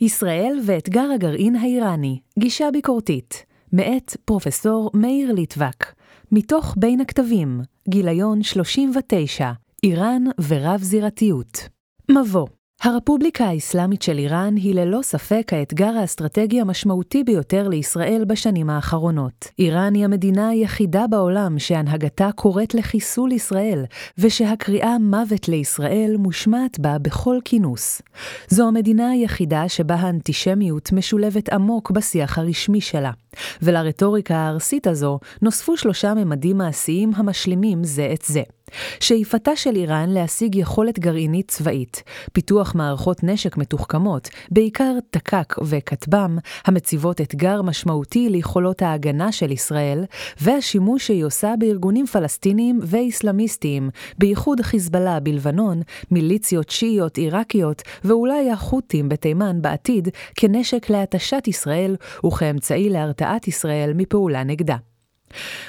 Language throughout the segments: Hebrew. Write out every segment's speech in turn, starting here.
ישראל ואתגר הגרעין האיראני, גישה ביקורתית, מאת פרופסור מאיר ליטבק, מתוך בין הכתבים, גיליון 39, איראן ורב-זירתיות. מבוא הרפובליקה האסלאמית של איראן היא ללא ספק האתגר האסטרטגי המשמעותי ביותר לישראל בשנים האחרונות. איראן היא המדינה היחידה בעולם שהנהגתה קוראת לחיסול ישראל, ושהקריאה מוות לישראל מושמעת בה בכל כינוס. זו המדינה היחידה שבה האנטישמיות משולבת עמוק בשיח הרשמי שלה. ולרטוריקה הארסית הזו נוספו שלושה ממדים מעשיים המשלימים זה את זה. שאיפתה של איראן להשיג יכולת גרעינית צבאית, פיתוח מערכות נשק מתוחכמות, בעיקר תק"ק וכטב"ם, המציבות אתגר משמעותי ליכולות ההגנה של ישראל, והשימוש שהיא עושה בארגונים פלסטיניים ואיסלאמיסטיים, בייחוד חיזבאללה בלבנון, מיליציות שיעיות עיראקיות, ואולי החות'ים בתימן בעתיד, כנשק להתשת ישראל וכאמצעי להרתעת ישראל מפעולה נגדה.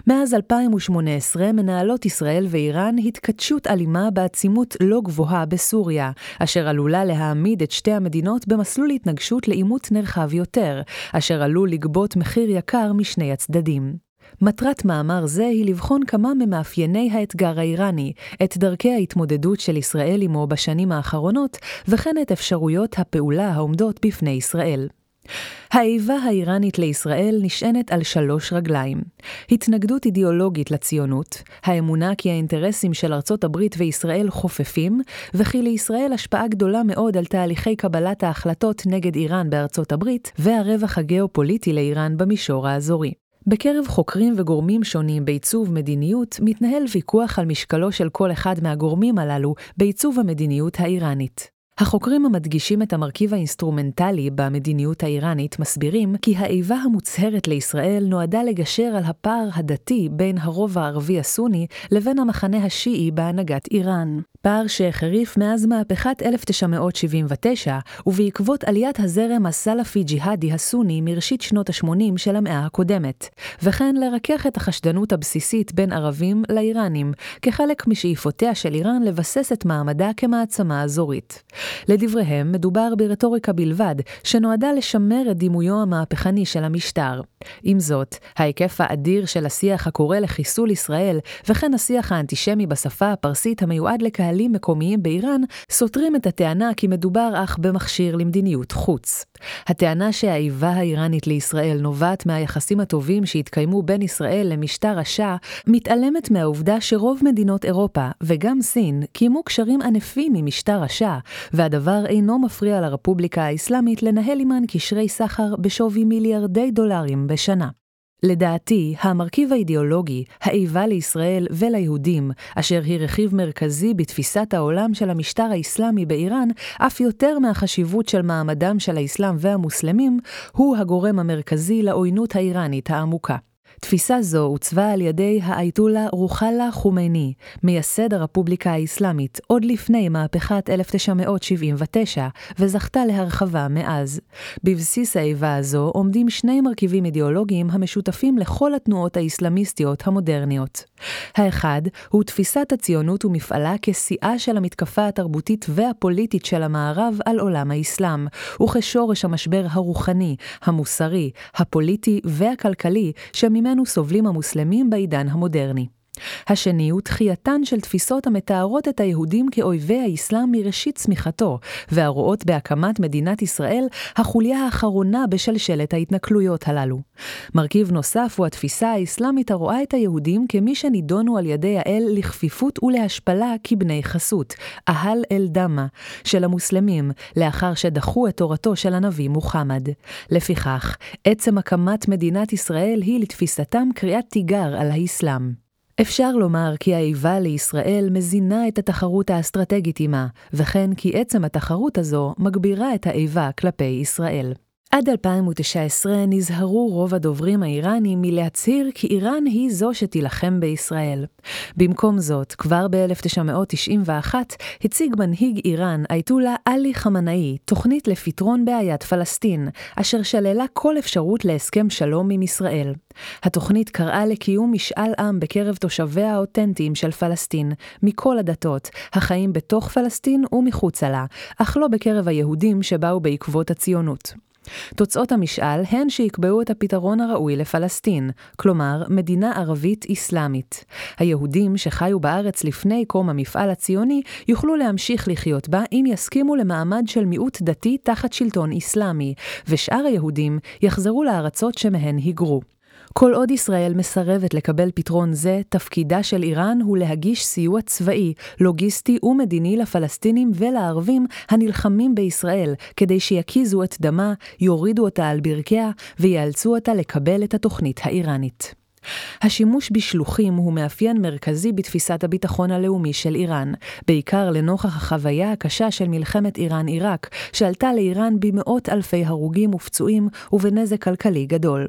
מאז 2018 מנהלות ישראל ואיראן התכתשות אלימה בעצימות לא גבוהה בסוריה, אשר עלולה להעמיד את שתי המדינות במסלול התנגשות לעימות נרחב יותר, אשר עלול לגבות מחיר יקר משני הצדדים. מטרת מאמר זה היא לבחון כמה ממאפייני האתגר האיראני, את דרכי ההתמודדות של ישראל עמו בשנים האחרונות, וכן את אפשרויות הפעולה העומדות בפני ישראל. האיבה האיראנית לישראל נשענת על שלוש רגליים. התנגדות אידיאולוגית לציונות, האמונה כי האינטרסים של ארצות הברית וישראל חופפים, וכי לישראל השפעה גדולה מאוד על תהליכי קבלת ההחלטות נגד איראן בארצות הברית, והרווח הגיאופוליטי לאיראן במישור האזורי. בקרב חוקרים וגורמים שונים בעיצוב מדיניות, מתנהל ויכוח על משקלו של כל אחד מהגורמים הללו בעיצוב המדיניות האיראנית. החוקרים המדגישים את המרכיב האינסטרומנטלי במדיניות האיראנית מסבירים כי האיבה המוצהרת לישראל נועדה לגשר על הפער הדתי בין הרוב הערבי הסוני לבין המחנה השיעי בהנהגת איראן. פער שהחריף מאז מהפכת 1979 ובעקבות עליית הזרם הסלאפי-ג'יהאדי הסוני מראשית שנות ה-80 של המאה הקודמת, וכן לרכך את החשדנות הבסיסית בין ערבים לאיראנים, כחלק משאיפותיה של איראן לבסס את מעמדה כמעצמה אזורית. לדבריהם, מדובר ברטוריקה בלבד, שנועדה לשמר את דימויו המהפכני של המשטר. עם זאת, ההיקף האדיר של השיח הקורא לחיסול ישראל, וכן השיח האנטישמי בשפה הפרסית המיועד לקהלים מקומיים באיראן, סותרים את הטענה כי מדובר אך במכשיר למדיניות חוץ. הטענה שהאיבה האיראנית לישראל נובעת מהיחסים הטובים שהתקיימו בין ישראל למשטר השאה, מתעלמת מהעובדה שרוב מדינות אירופה, וגם סין, קיימו קשרים ענפים עם משטר השאה, והדבר אינו מפריע לרפובליקה האסלאמית לנהל עימן קשרי סחר בשווי מיליארדי דולרים בשנה. לדעתי, המרכיב האידיאולוגי, האיבה לישראל וליהודים, אשר היא רכיב מרכזי בתפיסת העולם של המשטר האסלאמי באיראן, אף יותר מהחשיבות של מעמדם של האסלאם והמוסלמים, הוא הגורם המרכזי לעוינות האיראנית העמוקה. תפיסה זו עוצבה על ידי האייתולה רוחלה חומייני, מייסד הרפובליקה האסלאמית, עוד לפני מהפכת 1979, וזכתה להרחבה מאז. בבסיס האיבה הזו עומדים שני מרכיבים אידיאולוגיים המשותפים לכל התנועות האסלאמיסטיות המודרניות. האחד הוא תפיסת הציונות ומפעלה כשיאה של המתקפה התרבותית והפוליטית של המערב על עולם האסלאם, וכשורש המשבר הרוחני, המוסרי, הפוליטי והכלכלי שממנו ממנו סובלים המוסלמים בעידן המודרני. השני הוא תחייתן של תפיסות המתארות את היהודים כאויבי האסלאם מראשית צמיחתו, והרואות בהקמת מדינת ישראל החוליה האחרונה בשלשלת ההתנכלויות הללו. מרכיב נוסף הוא התפיסה האסלאמית הרואה את היהודים כמי שנידונו על ידי האל לכפיפות ולהשפלה כבני חסות, אהל אל דמה, של המוסלמים, לאחר שדחו את תורתו של הנביא מוחמד. לפיכך, עצם הקמת מדינת ישראל היא לתפיסתם קריאת תיגר על האסלאם. אפשר לומר כי האיבה לישראל מזינה את התחרות האסטרטגית עימה, וכן כי עצם התחרות הזו מגבירה את האיבה כלפי ישראל. עד 2019 נזהרו רוב הדוברים האיראנים מלהצהיר כי איראן היא זו שתילחם בישראל. במקום זאת, כבר ב-1991 הציג מנהיג איראן, אייתולה עלי חמנאי, תוכנית לפתרון בעיית פלסטין, אשר שללה כל אפשרות להסכם שלום עם ישראל. התוכנית קראה לקיום משאל עם בקרב תושביה האותנטיים של פלסטין, מכל הדתות, החיים בתוך פלסטין ומחוצה לה, אך לא בקרב היהודים שבאו בעקבות הציונות. תוצאות המשאל הן שיקבעו את הפתרון הראוי לפלסטין, כלומר, מדינה ערבית אסלאמית. היהודים שחיו בארץ לפני קום המפעל הציוני יוכלו להמשיך לחיות בה אם יסכימו למעמד של מיעוט דתי תחת שלטון אסלאמי, ושאר היהודים יחזרו לארצות שמהן היגרו. כל עוד ישראל מסרבת לקבל פתרון זה, תפקידה של איראן הוא להגיש סיוע צבאי, לוגיסטי ומדיני לפלסטינים ולערבים הנלחמים בישראל, כדי שיקיזו את דמה, יורידו אותה על ברכיה ויאלצו אותה לקבל את התוכנית האיראנית. השימוש בשלוחים הוא מאפיין מרכזי בתפיסת הביטחון הלאומי של איראן, בעיקר לנוכח החוויה הקשה של מלחמת איראן-עיראק, שעלתה לאיראן במאות אלפי הרוגים ופצועים ובנזק כלכלי גדול.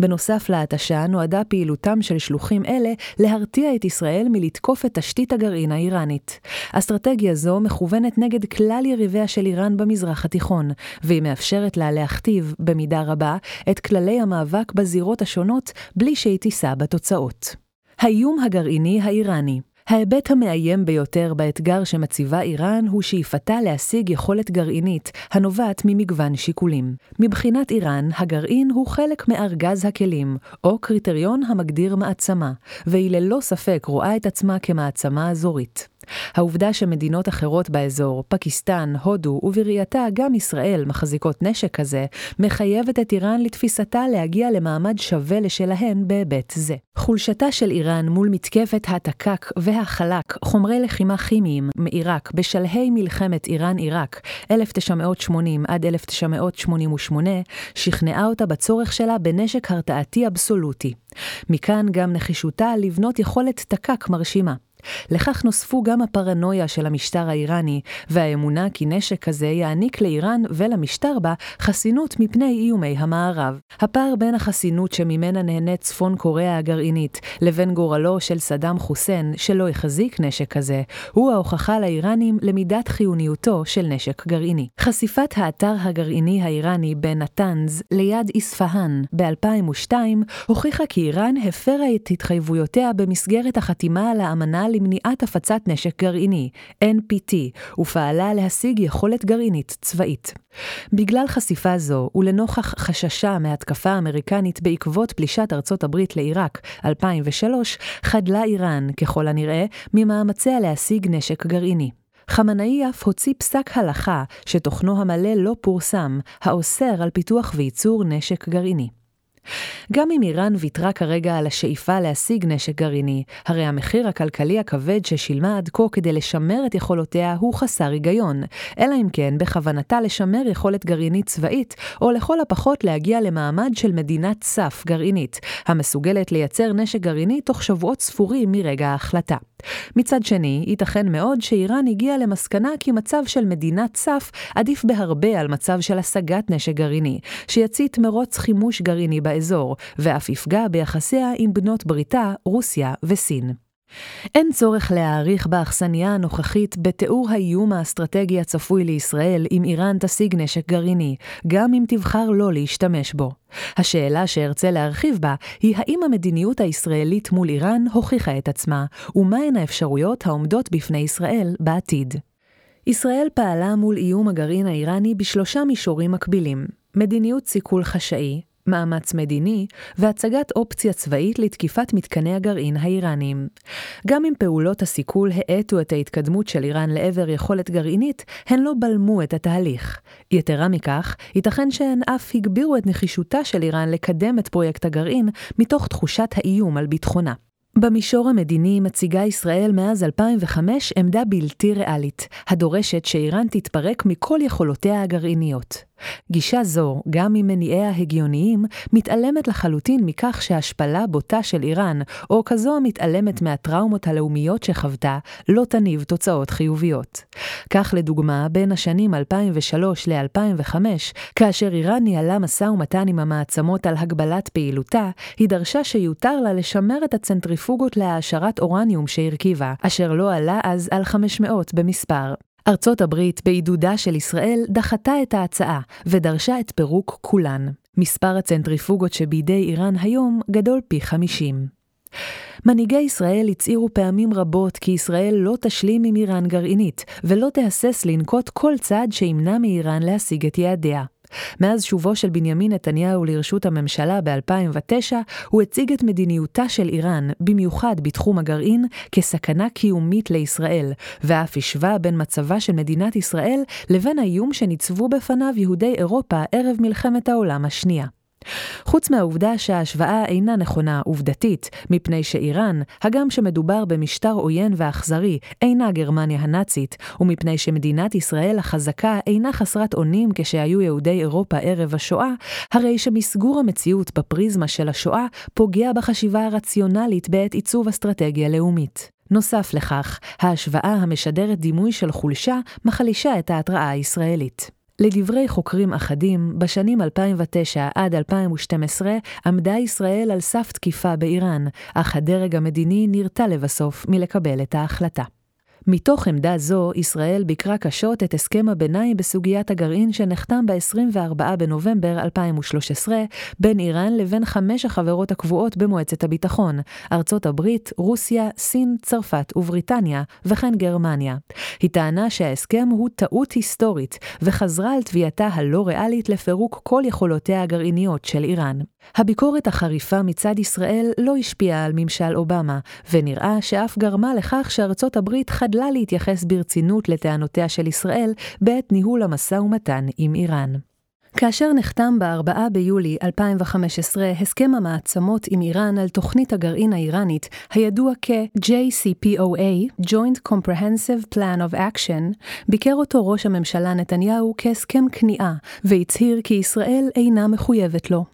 בנוסף להתשה, נועדה פעילותם של שלוחים אלה להרתיע את ישראל מלתקוף את תשתית הגרעין האיראנית. אסטרטגיה זו מכוונת נגד כלל יריביה של איראן במזרח התיכון, והיא מאפשרת לה להכתיב, במידה רבה, את כללי המאבק בזירות השונות, בלי שהיא תישא בתוצאות. האיום הגרעיני האיראני ההיבט המאיים ביותר באתגר שמציבה איראן הוא שאיפתה להשיג יכולת גרעינית הנובעת ממגוון שיקולים. מבחינת איראן, הגרעין הוא חלק מארגז הכלים, או קריטריון המגדיר מעצמה, והיא ללא ספק רואה את עצמה כמעצמה אזורית. העובדה שמדינות אחרות באזור, פקיסטן, הודו ובראייתה גם ישראל מחזיקות נשק כזה, מחייבת את איראן לתפיסתה להגיע למעמד שווה לשלהן בהיבט זה. חולשתה של איראן מול מתקפת התק"ק והחלק, חומרי לחימה כימיים, מעיראק בשלהי מלחמת איראן-עיראק 1980 עד 1988, שכנעה אותה בצורך שלה בנשק הרתעתי אבסולוטי. מכאן גם נחישותה לבנות יכולת תק"ק מרשימה. לכך נוספו גם הפרנויה של המשטר האיראני, והאמונה כי נשק כזה יעניק לאיראן ולמשטר בה חסינות מפני איומי המערב. הפער בין החסינות שממנה נהנית צפון קוריאה הגרעינית, לבין גורלו של סדאם חוסיין, שלא החזיק נשק כזה, הוא ההוכחה לאיראנים למידת חיוניותו של נשק גרעיני. חשיפת האתר הגרעיני האיראני בנתנז ליד איספהאן ב-2002 הוכיחה כי איראן הפרה את התחייבויותיה במסגרת החתימה על האמנה למניעת הפצת נשק גרעיני, NPT, ופעלה להשיג יכולת גרעינית צבאית. בגלל חשיפה זו, ולנוכח חששה מהתקפה אמריקנית בעקבות פלישת ארצות הברית לעיראק 2003, חדלה איראן, ככל הנראה, ממאמציה להשיג נשק גרעיני. חמנאי אף הוציא פסק הלכה שתוכנו המלא לא פורסם, האוסר על פיתוח וייצור נשק גרעיני. גם אם איראן ויתרה כרגע על השאיפה להשיג נשק גרעיני, הרי המחיר הכלכלי הכבד ששילמה עד כה כדי לשמר את יכולותיה הוא חסר היגיון, אלא אם כן בכוונתה לשמר יכולת גרעינית צבאית, או לכל הפחות להגיע למעמד של מדינת סף גרעינית, המסוגלת לייצר נשק גרעיני תוך שבועות ספורים מרגע ההחלטה. מצד שני, ייתכן מאוד שאיראן הגיעה למסקנה כי מצב של מדינת סף עדיף בהרבה על מצב של השגת נשק גרעיני, שיצית מרוץ חימוש גרעיני באזור, ואף יפגע ביחסיה עם בנות בריתה, רוסיה וסין. אין צורך להעריך באכסניה הנוכחית בתיאור האיום האסטרטגי הצפוי לישראל אם איראן תשיג נשק גרעיני, גם אם תבחר לא להשתמש בו. השאלה שארצה להרחיב בה היא האם המדיניות הישראלית מול איראן הוכיחה את עצמה, ומהן האפשרויות העומדות בפני ישראל בעתיד. ישראל פעלה מול איום הגרעין האיראני בשלושה מישורים מקבילים מדיניות סיכול חשאי, מאמץ מדיני והצגת אופציה צבאית לתקיפת מתקני הגרעין האיראניים. גם אם פעולות הסיכול האטו את ההתקדמות של איראן לעבר יכולת גרעינית, הן לא בלמו את התהליך. יתרה מכך, ייתכן שהן אף הגבירו את נחישותה של איראן לקדם את פרויקט הגרעין מתוך תחושת האיום על ביטחונה. במישור המדיני מציגה ישראל מאז 2005 עמדה בלתי ריאלית, הדורשת שאיראן תתפרק מכל יכולותיה הגרעיניות. גישה זו, גם ממניעיה הגיוניים, מתעלמת לחלוטין מכך שהשפלה בוטה של איראן, או כזו המתעלמת מהטראומות הלאומיות שחוותה, לא תניב תוצאות חיוביות. כך לדוגמה, בין השנים 2003 ל-2005, כאשר איראן ניהלה משא ומתן עם המעצמות על הגבלת פעילותה, היא דרשה שיותר לה לשמר את הצנטריפוגות להעשרת אורניום שהרכיבה, אשר לא עלה אז על 500 במספר. ארצות הברית, בעידודה של ישראל, דחתה את ההצעה ודרשה את פירוק כולן. מספר הצנטריפוגות שבידי איראן היום גדול פי 50. מנהיגי ישראל הצהירו פעמים רבות כי ישראל לא תשלים עם איראן גרעינית, ולא תהסס לנקוט כל צעד שימנע מאיראן להשיג את יעדיה. מאז שובו של בנימין נתניהו לרשות הממשלה ב-2009, הוא הציג את מדיניותה של איראן, במיוחד בתחום הגרעין, כסכנה קיומית לישראל, ואף השווה בין מצבה של מדינת ישראל לבין האיום שניצבו בפניו יהודי אירופה ערב מלחמת העולם השנייה. חוץ מהעובדה שההשוואה אינה נכונה עובדתית, מפני שאיראן, הגם שמדובר במשטר עוין ואכזרי, אינה גרמניה הנאצית, ומפני שמדינת ישראל החזקה אינה חסרת אונים כשהיו יהודי אירופה ערב השואה, הרי שמסגור המציאות בפריזמה של השואה פוגע בחשיבה הרציונלית בעת עיצוב אסטרטגיה לאומית. נוסף לכך, ההשוואה המשדרת דימוי של חולשה מחלישה את ההתראה הישראלית. לדברי חוקרים אחדים, בשנים 2009 עד 2012 עמדה ישראל על סף תקיפה באיראן, אך הדרג המדיני נרתע לבסוף מלקבל את ההחלטה. מתוך עמדה זו, ישראל ביקרה קשות את הסכם הביניים בסוגיית הגרעין שנחתם ב-24 בנובמבר 2013 בין איראן לבין חמש החברות הקבועות במועצת הביטחון, ארצות הברית, רוסיה, סין, צרפת ובריטניה, וכן גרמניה. היא טענה שההסכם הוא טעות היסטורית, וחזרה על תביעתה הלא ריאלית לפירוק כל יכולותיה הגרעיניות של איראן. הביקורת החריפה מצד ישראל לא השפיעה על ממשל אובמה, ונראה שאף גרמה לכך שארצות הברית חדלה להתייחס ברצינות לטענותיה של ישראל בעת ניהול המשא ומתן עם איראן. כאשר נחתם ב-4 ביולי 2015 הסכם המעצמות עם איראן על תוכנית הגרעין האיראנית, הידוע כ-JCPOA, Joint Comprehensive Plan of Action, ביקר אותו ראש הממשלה נתניהו כהסכם כניעה, והצהיר כי ישראל אינה מחויבת לו.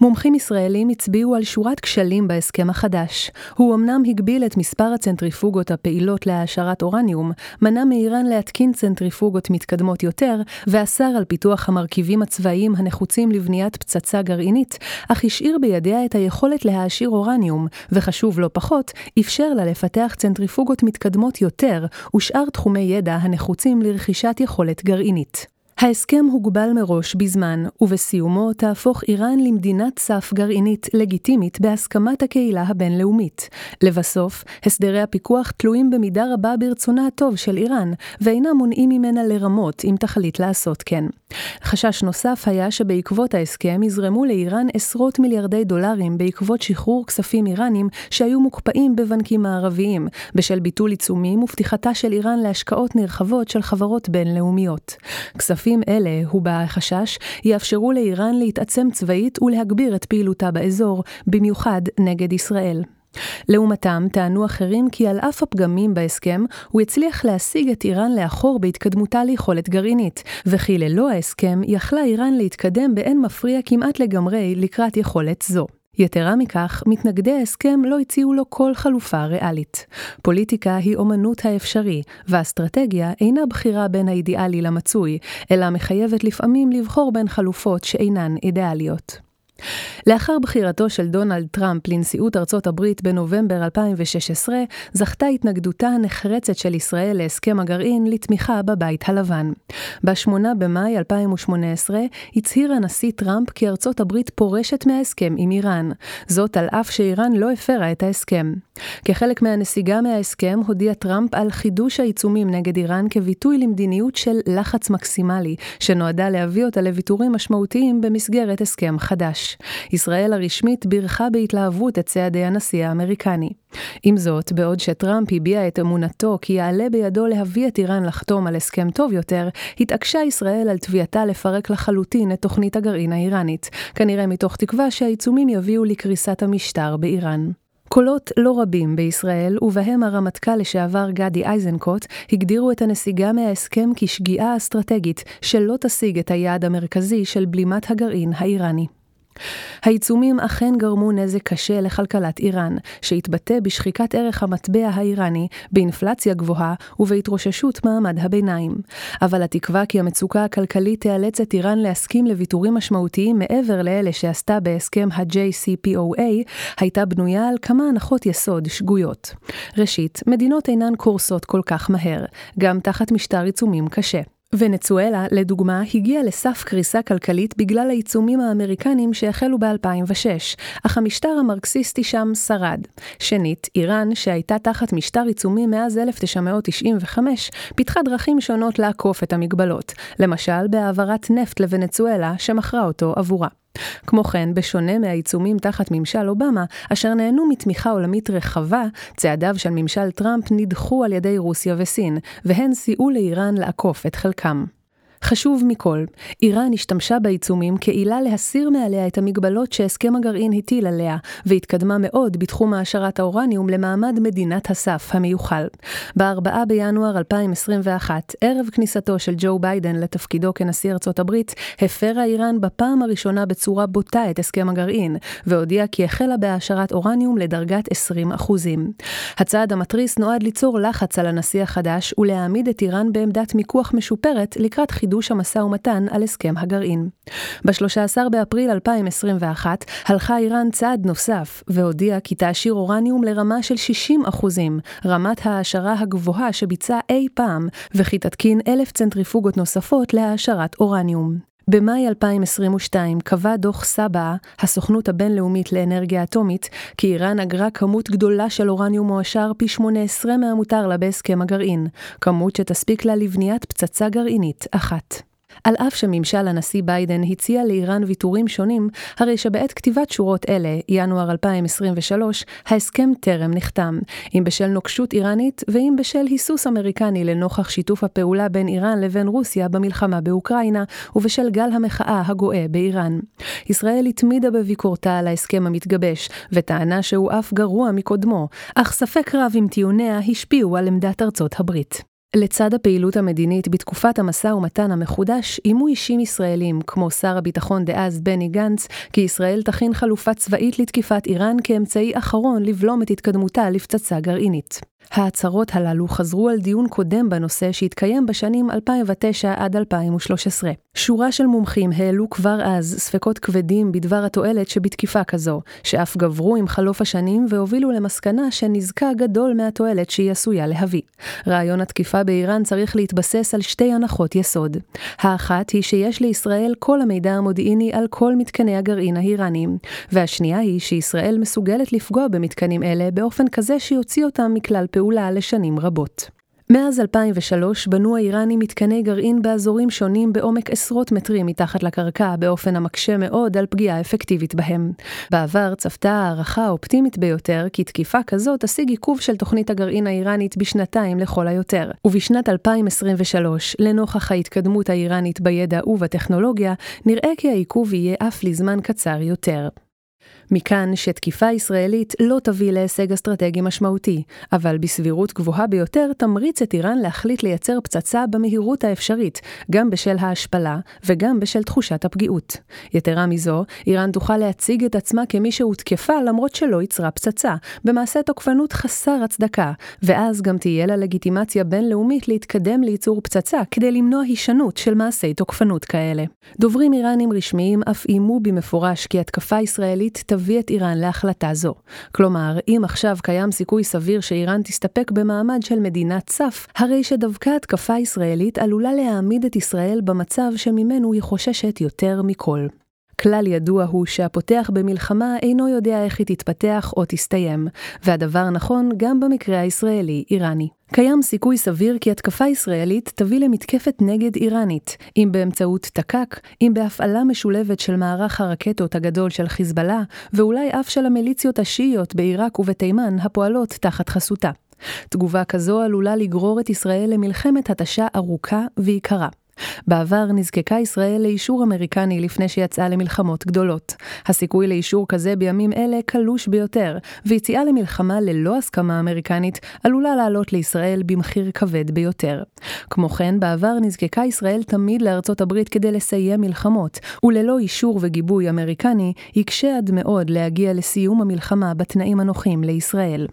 מומחים ישראלים הצביעו על שורת כשלים בהסכם החדש. הוא אמנם הגביל את מספר הצנטריפוגות הפעילות להעשרת אורניום, מנע מאיראן להתקין צנטריפוגות מתקדמות יותר, ואסר על פיתוח המרכיבים הצבאיים הנחוצים לבניית פצצה גרעינית, אך השאיר בידיה את היכולת להעשיר אורניום, וחשוב לא פחות, אפשר לה לפתח צנטריפוגות מתקדמות יותר, ושאר תחומי ידע הנחוצים לרכישת יכולת גרעינית. ההסכם הוגבל מראש בזמן, ובסיומו תהפוך איראן למדינת סף גרעינית לגיטימית בהסכמת הקהילה הבינלאומית. לבסוף, הסדרי הפיקוח תלויים במידה רבה ברצונה הטוב של איראן, ואינם מונעים ממנה לרמות אם תחליט לעשות כן. חשש נוסף היה שבעקבות ההסכם יזרמו לאיראן עשרות מיליארדי דולרים בעקבות שחרור כספים איראנים שהיו מוקפאים בבנקים מערביים, בשל ביטול עיצומים ופתיחתה של איראן להשקעות נרחבות של חברות בינלאומיות. כספים אלה, הובע החשש, יאפשרו לאיראן להתעצם צבאית ולהגביר את פעילותה באזור, במיוחד נגד ישראל. לעומתם, טענו אחרים כי על אף הפגמים בהסכם, הוא הצליח להשיג את איראן לאחור בהתקדמותה ליכולת גרעינית, וכי ללא ההסכם יכלה איראן להתקדם באין מפריע כמעט לגמרי לקראת יכולת זו. יתרה מכך, מתנגדי ההסכם לא הציעו לו כל חלופה ריאלית. פוליטיקה היא אומנות האפשרי, והאסטרטגיה אינה בחירה בין האידיאלי למצוי, אלא מחייבת לפעמים לבחור בין חלופות שאינן אידיאליות. לאחר בחירתו של דונלד טראמפ לנשיאות ארצות הברית בנובמבר 2016, זכתה התנגדותה הנחרצת של ישראל להסכם הגרעין לתמיכה בבית הלבן. ב-8 במאי 2018 הצהיר הנשיא טראמפ כי ארצות הברית פורשת מההסכם עם איראן, זאת על אף שאיראן לא הפרה את ההסכם. כחלק מהנסיגה מההסכם הודיע טראמפ על חידוש העיצומים נגד איראן כביטוי למדיניות של לחץ מקסימלי, שנועדה להביא אותה לוויתורים משמעותיים במסגרת הסכם חדש. ישראל הרשמית בירכה בהתלהבות את צעדי הנשיא האמריקני. עם זאת, בעוד שטראמפ הביע את אמונתו כי יעלה בידו להביא את איראן לחתום על הסכם טוב יותר, התעקשה ישראל על תביעתה לפרק לחלוטין את תוכנית הגרעין האיראנית, כנראה מתוך תקווה שהעיצומים יביאו לקריסת המשטר באיראן. קולות לא רבים בישראל, ובהם הרמטכ"ל לשעבר גדי איזנקוט, הגדירו את הנסיגה מההסכם כשגיאה אסטרטגית שלא תשיג את היעד המרכזי של בלימת הגרעין האיראני. העיצומים אכן גרמו נזק קשה לכלכלת איראן, שהתבטא בשחיקת ערך המטבע האיראני, באינפלציה גבוהה ובהתרוששות מעמד הביניים. אבל התקווה כי המצוקה הכלכלית תיאלץ את איראן להסכים לוויתורים משמעותיים מעבר לאלה שעשתה בהסכם ה-JCPOA, הייתה בנויה על כמה הנחות יסוד שגויות. ראשית, מדינות אינן קורסות כל כך מהר, גם תחת משטר עיצומים קשה. ונצואלה, לדוגמה, הגיעה לסף קריסה כלכלית בגלל העיצומים האמריקנים שהחלו ב-2006, אך המשטר המרקסיסטי שם שרד. שנית, איראן, שהייתה תחת משטר עיצומים מאז 1995, פיתחה דרכים שונות לעקוף את המגבלות, למשל בהעברת נפט לוונצואלה, שמכרה אותו עבורה. כמו כן, בשונה מהעיצומים תחת ממשל אובמה, אשר נהנו מתמיכה עולמית רחבה, צעדיו של ממשל טראמפ נדחו על ידי רוסיה וסין, והן סייעו לאיראן לעקוף את חלקם. חשוב מכל, איראן השתמשה בעיצומים כעילה להסיר מעליה את המגבלות שהסכם הגרעין הטיל עליה, והתקדמה מאוד בתחום העשרת האורניום למעמד מדינת הסף המיוחל. ב-4 בינואר 2021, ערב כניסתו של ג'ו ביידן לתפקידו כנשיא ארצות הברית, הפרה איראן בפעם הראשונה בצורה בוטה את הסכם הגרעין, והודיעה כי החלה בהעשרת אורניום לדרגת 20%. הצעד המתריס נועד ליצור לחץ על הנשיא החדש ולהעמיד את איראן בעמדת מיקוח משופרת לקראת חידוש המשא ומתן על הסכם הגרעין. ב-13 באפריל 2021 הלכה איראן צעד נוסף והודיעה כי תעשיר אורניום לרמה של 60 אחוזים, רמת ההעשרה הגבוהה שביצעה אי פעם, וכי תתקין אלף צנטריפוגות נוספות להעשרת אורניום. במאי 2022 קבע דוח סבא, הסוכנות הבינלאומית לאנרגיה אטומית, כי איראן אגרה כמות גדולה של אורניום מועשר פי 18 מהמותר לה בהסכם הגרעין, כמות שתספיק לה לבניית פצצה גרעינית אחת. על אף שממשל הנשיא ביידן הציע לאיראן ויתורים שונים, הרי שבעת כתיבת שורות אלה, ינואר 2023, ההסכם טרם נחתם, אם בשל נוקשות איראנית ואם בשל היסוס אמריקני לנוכח שיתוף הפעולה בין איראן לבין רוסיה במלחמה באוקראינה, ובשל גל המחאה הגואה באיראן. ישראל התמידה בביקורתה על ההסכם המתגבש, וטענה שהוא אף גרוע מקודמו, אך ספק רב אם טיעוניה השפיעו על עמדת ארצות הברית. לצד הפעילות המדינית בתקופת המשא ומתן המחודש, איימו אישים ישראלים, כמו שר הביטחון דאז בני גנץ, כי ישראל תכין חלופה צבאית לתקיפת איראן כאמצעי אחרון לבלום את התקדמותה לפצצה גרעינית. ההצהרות הללו חזרו על דיון קודם בנושא שהתקיים בשנים 2009 עד 2013. שורה של מומחים העלו כבר אז ספקות כבדים בדבר התועלת שבתקיפה כזו, שאף גברו עם חלוף השנים והובילו למסקנה שנזקה גדול מהתועלת שהיא עשויה להביא. רעיון התקיפה באיראן צריך להתבסס על שתי הנחות יסוד. האחת היא שיש לישראל כל המידע המודיעיני על כל מתקני הגרעין האיראניים, והשנייה היא שישראל מסוגלת לפגוע במתקנים אלה באופן כזה שיוציא אותם מכלל פעולה לשנים רבות. מאז 2003 בנו האיראנים מתקני גרעין באזורים שונים בעומק עשרות מטרים מתחת לקרקע, באופן המקשה מאוד על פגיעה אפקטיבית בהם. בעבר צפתה הערכה האופטימית ביותר כי תקיפה כזו תשיג עיכוב של תוכנית הגרעין האיראנית בשנתיים לכל היותר. ובשנת 2023, לנוכח ההתקדמות האיראנית בידע ובטכנולוגיה, נראה כי העיכוב יהיה אף לזמן קצר יותר. מכאן שתקיפה ישראלית לא תביא להישג אסטרטגי משמעותי, אבל בסבירות גבוהה ביותר תמריץ את איראן להחליט לייצר פצצה במהירות האפשרית, גם בשל ההשפלה וגם בשל תחושת הפגיעות. יתרה מזו, איראן תוכל להציג את עצמה כמי שהותקפה למרות שלא ייצרה פצצה, במעשה תוקפנות חסר הצדקה, ואז גם תהיה לה לגיטימציה בינלאומית להתקדם לייצור פצצה כדי למנוע הישנות של מעשי תוקפנות כאלה. דוברים איראנים רשמיים אף איימו במפורש כי התקפה ישראלית תביא את איראן להחלטה זו. כלומר, אם עכשיו קיים סיכוי סביר שאיראן תסתפק במעמד של מדינת סף, הרי שדווקא התקפה ישראלית עלולה להעמיד את ישראל במצב שממנו היא חוששת יותר מכל. כלל ידוע הוא שהפותח במלחמה אינו יודע איך היא תתפתח או תסתיים, והדבר נכון גם במקרה הישראלי-איראני. קיים סיכוי סביר כי התקפה ישראלית תביא למתקפת נגד איראנית, אם באמצעות תק"ק, אם בהפעלה משולבת של מערך הרקטות הגדול של חיזבאללה, ואולי אף של המיליציות השיעיות בעיראק ובתימן הפועלות תחת חסותה. תגובה כזו עלולה לגרור את ישראל למלחמת התשה ארוכה ויקרה. בעבר נזקקה ישראל לאישור אמריקני לפני שיצאה למלחמות גדולות. הסיכוי לאישור כזה בימים אלה קלוש ביותר, ויציאה למלחמה ללא הסכמה אמריקנית עלולה לעלות לישראל במחיר כבד ביותר. כמו כן, בעבר נזקקה ישראל תמיד לארצות הברית כדי לסיים מלחמות, וללא אישור וגיבוי אמריקני, יקשה עד מאוד להגיע לסיום המלחמה בתנאים הנוחים לישראל.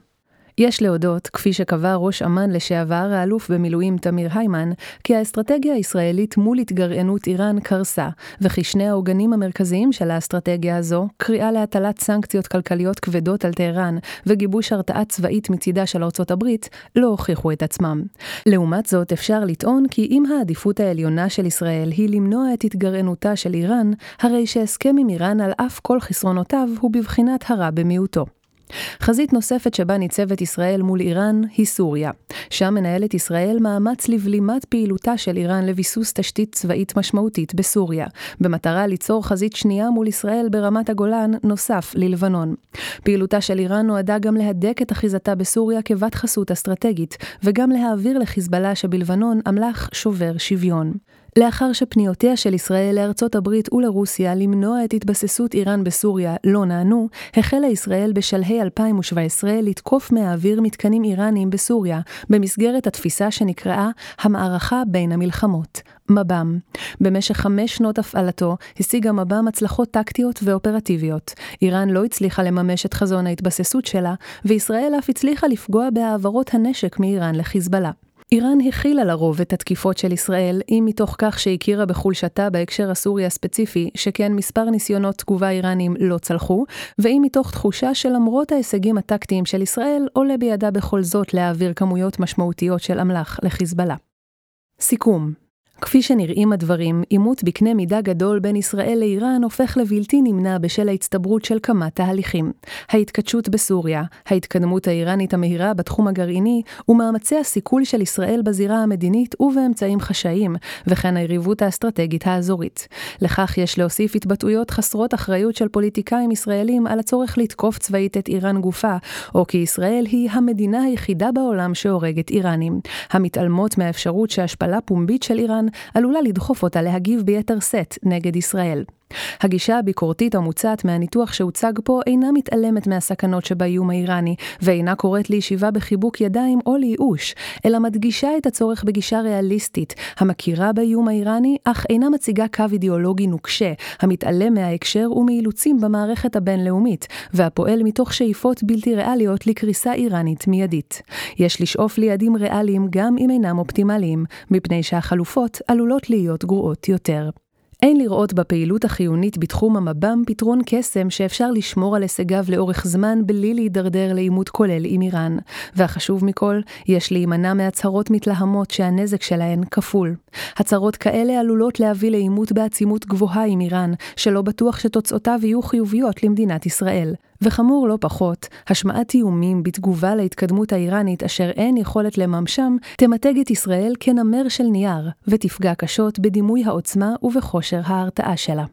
יש להודות, כפי שקבע ראש אמ"ן לשעבר, האלוף במילואים תמיר היימן, כי האסטרטגיה הישראלית מול התגרענות איראן קרסה, וכי שני העוגנים המרכזיים של האסטרטגיה הזו, קריאה להטלת סנקציות כלכליות כבדות על טהרן, וגיבוש הרתעה צבאית מצידה של ארצות הברית, לא הוכיחו את עצמם. לעומת זאת, אפשר לטעון כי אם העדיפות העליונה של ישראל היא למנוע את התגרענותה של איראן, הרי שהסכם עם איראן על אף כל חסרונותיו הוא בבחינת הרע במיעוטו. חזית נוספת שבה ניצבת ישראל מול איראן היא סוריה. שם מנהלת ישראל מאמץ לבלימת פעילותה של איראן לביסוס תשתית צבאית משמעותית בסוריה, במטרה ליצור חזית שנייה מול ישראל ברמת הגולן, נוסף ללבנון. פעילותה של איראן נועדה גם להדק את אחיזתה בסוריה כבת חסות אסטרטגית, וגם להעביר לחיזבאללה שבלבנון אמל"ח שובר שוויון. לאחר שפניותיה של ישראל לארצות הברית ולרוסיה למנוע את התבססות איראן בסוריה לא נענו, החלה ישראל בשלהי 2017 לתקוף מהאוויר מתקנים איראניים בסוריה, במסגרת התפיסה שנקראה המערכה בין המלחמות, מב"ם. במשך חמש שנות הפעלתו השיגה מב"ם הצלחות טקטיות ואופרטיביות. איראן לא הצליחה לממש את חזון ההתבססות שלה, וישראל אף הצליחה לפגוע בהעברות הנשק מאיראן לחיזבאללה. איראן הכילה לרוב את התקיפות של ישראל, אם מתוך כך שהכירה בחולשתה בהקשר הסורי הספציפי, שכן מספר ניסיונות תגובה איראנים לא צלחו, ואם מתוך תחושה שלמרות ההישגים הטקטיים של ישראל, עולה בידה בכל זאת להעביר כמויות משמעותיות של אמל"ח לחיזבאללה. סיכום כפי שנראים הדברים, עימות בקנה מידה גדול בין ישראל לאיראן הופך לבלתי נמנע בשל ההצטברות של כמה תהליכים. ההתכתשות בסוריה, ההתקדמות האיראנית המהירה בתחום הגרעיני, ומאמצי הסיכול של ישראל בזירה המדינית ובאמצעים חשאיים, וכן היריבות האסטרטגית האזורית. לכך יש להוסיף התבטאויות חסרות אחריות של פוליטיקאים ישראלים על הצורך לתקוף צבאית את איראן גופה, או כי ישראל היא המדינה היחידה בעולם שהורגת איראנים, המתעלמות מהאפשרות שהשפלה פומבית של איראן עלולה לדחוף אותה להגיב ביתר שאת נגד ישראל. הגישה הביקורתית המוצעת מהניתוח שהוצג פה אינה מתעלמת מהסכנות שבאיום האיראני, ואינה קוראת לישיבה בחיבוק ידיים או לייאוש, אלא מדגישה את הצורך בגישה ריאליסטית, המכירה באיום האיראני, אך אינה מציגה קו אידיאולוגי נוקשה, המתעלם מההקשר ומאילוצים במערכת הבינלאומית, והפועל מתוך שאיפות בלתי ריאליות לקריסה איראנית מיידית. יש לשאוף ליעדים ריאליים גם אם אינם אופטימליים, מפני שהחלופות עלולות להיות גרועות יותר. אין לראות בפעילות החיונית בתחום המב"ם פתרון קסם שאפשר לשמור על הישגיו לאורך זמן בלי להידרדר לעימות כולל עם איראן. והחשוב מכל, יש להימנע מהצהרות מתלהמות שהנזק שלהן כפול. הצהרות כאלה עלולות להביא לעימות בעצימות גבוהה עם איראן, שלא בטוח שתוצאותיו יהיו חיוביות למדינת ישראל. וחמור לא פחות, השמעת איומים בתגובה להתקדמות האיראנית אשר אין יכולת לממשם, תמתג את ישראל כנמר של נייר, ותפגע קשות בדימוי העוצמה ובכושר ההרתעה שלה.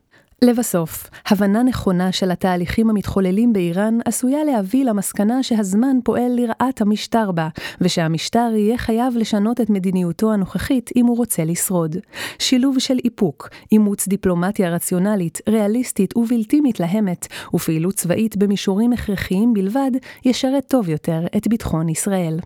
לבסוף, הבנה נכונה של התהליכים המתחוללים באיראן עשויה להביא למסקנה שהזמן פועל לרעת המשטר בה, ושהמשטר יהיה חייב לשנות את מדיניותו הנוכחית אם הוא רוצה לשרוד. שילוב של איפוק, אימוץ דיפלומטיה רציונלית, ריאליסטית ובלתי מתלהמת, ופעילות צבאית במישורים הכרחיים בלבד, ישרת טוב יותר את ביטחון ישראל.